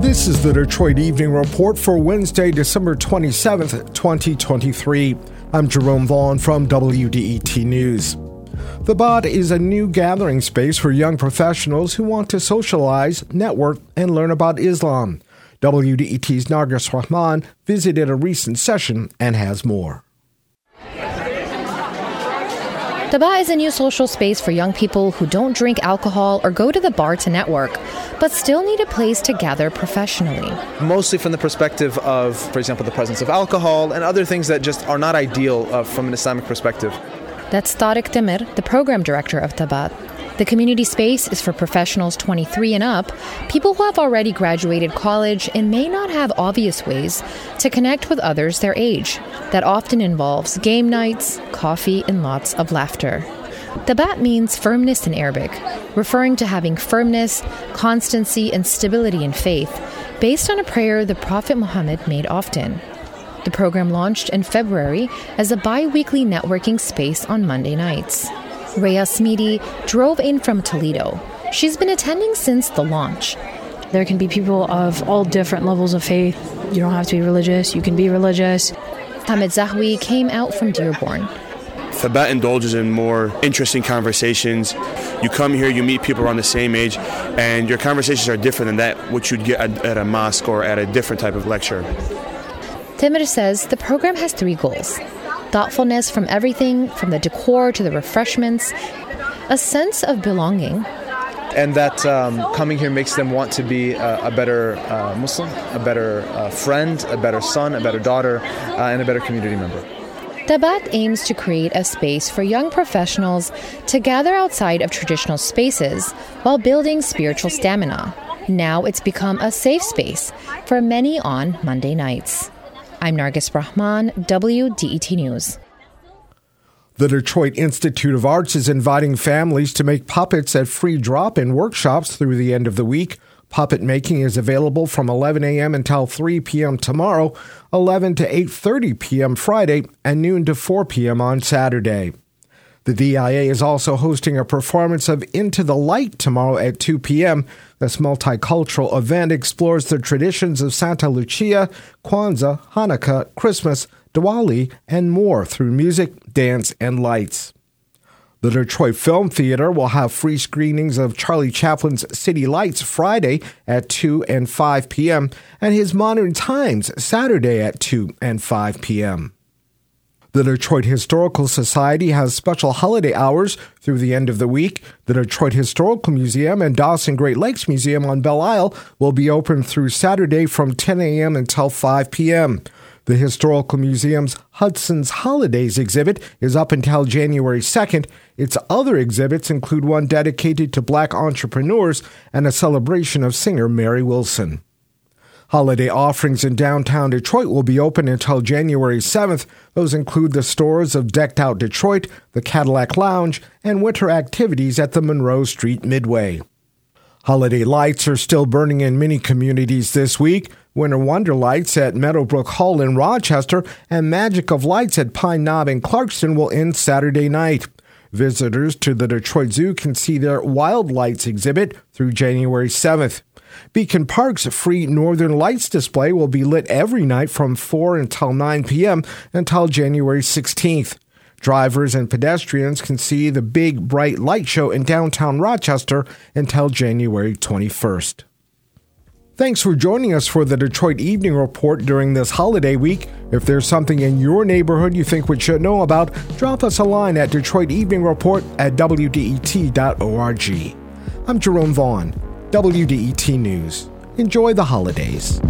This is the Detroit Evening Report for Wednesday, December 27th, 2023. I'm Jerome Vaughn from WDET News. Tabat is a new gathering space for young professionals who want to socialize, network, and learn about Islam. WDET's Nargis Rahman visited a recent session and has more. The is a new social space for young people who don't drink alcohol or go to the bar to network, but still need a place to gather professionally. Mostly from the perspective of, for example, the presence of alcohol and other things that just are not ideal uh, from an Islamic perspective. That's Tariq Demir, the program director of Tabat. The community space is for professionals 23 and up, people who have already graduated college and may not have obvious ways to connect with others their age. That often involves game nights, coffee, and lots of laughter. Tabat means firmness in Arabic, referring to having firmness, constancy, and stability in faith, based on a prayer the Prophet Muhammad made often. The program launched in February as a bi weekly networking space on Monday nights. Rhea Smeedy drove in from Toledo. She's been attending since the launch. There can be people of all different levels of faith. You don't have to be religious, you can be religious. Hamid Zahwi came out from Dearborn. Tabat indulges in more interesting conversations. You come here, you meet people around the same age, and your conversations are different than that which you'd get at, at a mosque or at a different type of lecture. Timur says the program has three goals thoughtfulness from everything from the decor to the refreshments, a sense of belonging. And that um, coming here makes them want to be a, a better uh, Muslim, a better uh, friend, a better son, a better daughter, uh, and a better community member. Tabat aims to create a space for young professionals to gather outside of traditional spaces while building spiritual stamina. Now it's become a safe space for many on Monday nights. I'm Nargis Rahman, WDET News. The Detroit Institute of Arts is inviting families to make puppets at free drop in workshops through the end of the week. Puppet making is available from 11 a.m. until 3 p.m. tomorrow, 11 to 8:30 p.m. Friday, and noon to 4 p.m. on Saturday. The DIA is also hosting a performance of Into the Light tomorrow at 2 p.m. This multicultural event explores the traditions of Santa Lucia, Kwanzaa, Hanukkah, Christmas, Diwali, and more through music, dance, and lights. The Detroit Film Theater will have free screenings of Charlie Chaplin's City Lights Friday at 2 and 5 p.m. and his Modern Times Saturday at 2 and 5 p.m. The Detroit Historical Society has special holiday hours through the end of the week. The Detroit Historical Museum and Dossin Great Lakes Museum on Belle Isle will be open through Saturday from 10 a.m. until 5 p.m. The Historical Museum's Hudson's Holidays exhibit is up until January 2nd. Its other exhibits include one dedicated to black entrepreneurs and a celebration of singer Mary Wilson. Holiday offerings in downtown Detroit will be open until January 7th. Those include the stores of Decked Out Detroit, the Cadillac Lounge, and winter activities at the Monroe Street Midway. Holiday lights are still burning in many communities this week. Winter Wonder Lights at Meadowbrook Hall in Rochester and Magic of Lights at Pine Knob in Clarkston will end Saturday night. Visitors to the Detroit Zoo can see their Wild Lights exhibit through January 7th. Beacon Park's free Northern Lights display will be lit every night from 4 until 9 p.m. until January 16th. Drivers and pedestrians can see the big bright light show in downtown Rochester until January 21st. Thanks for joining us for the Detroit Evening Report during this holiday week. If there's something in your neighborhood you think we should know about, drop us a line at Detroit Evening Report at WDET.org. I'm Jerome Vaughn. WDET News. Enjoy the holidays.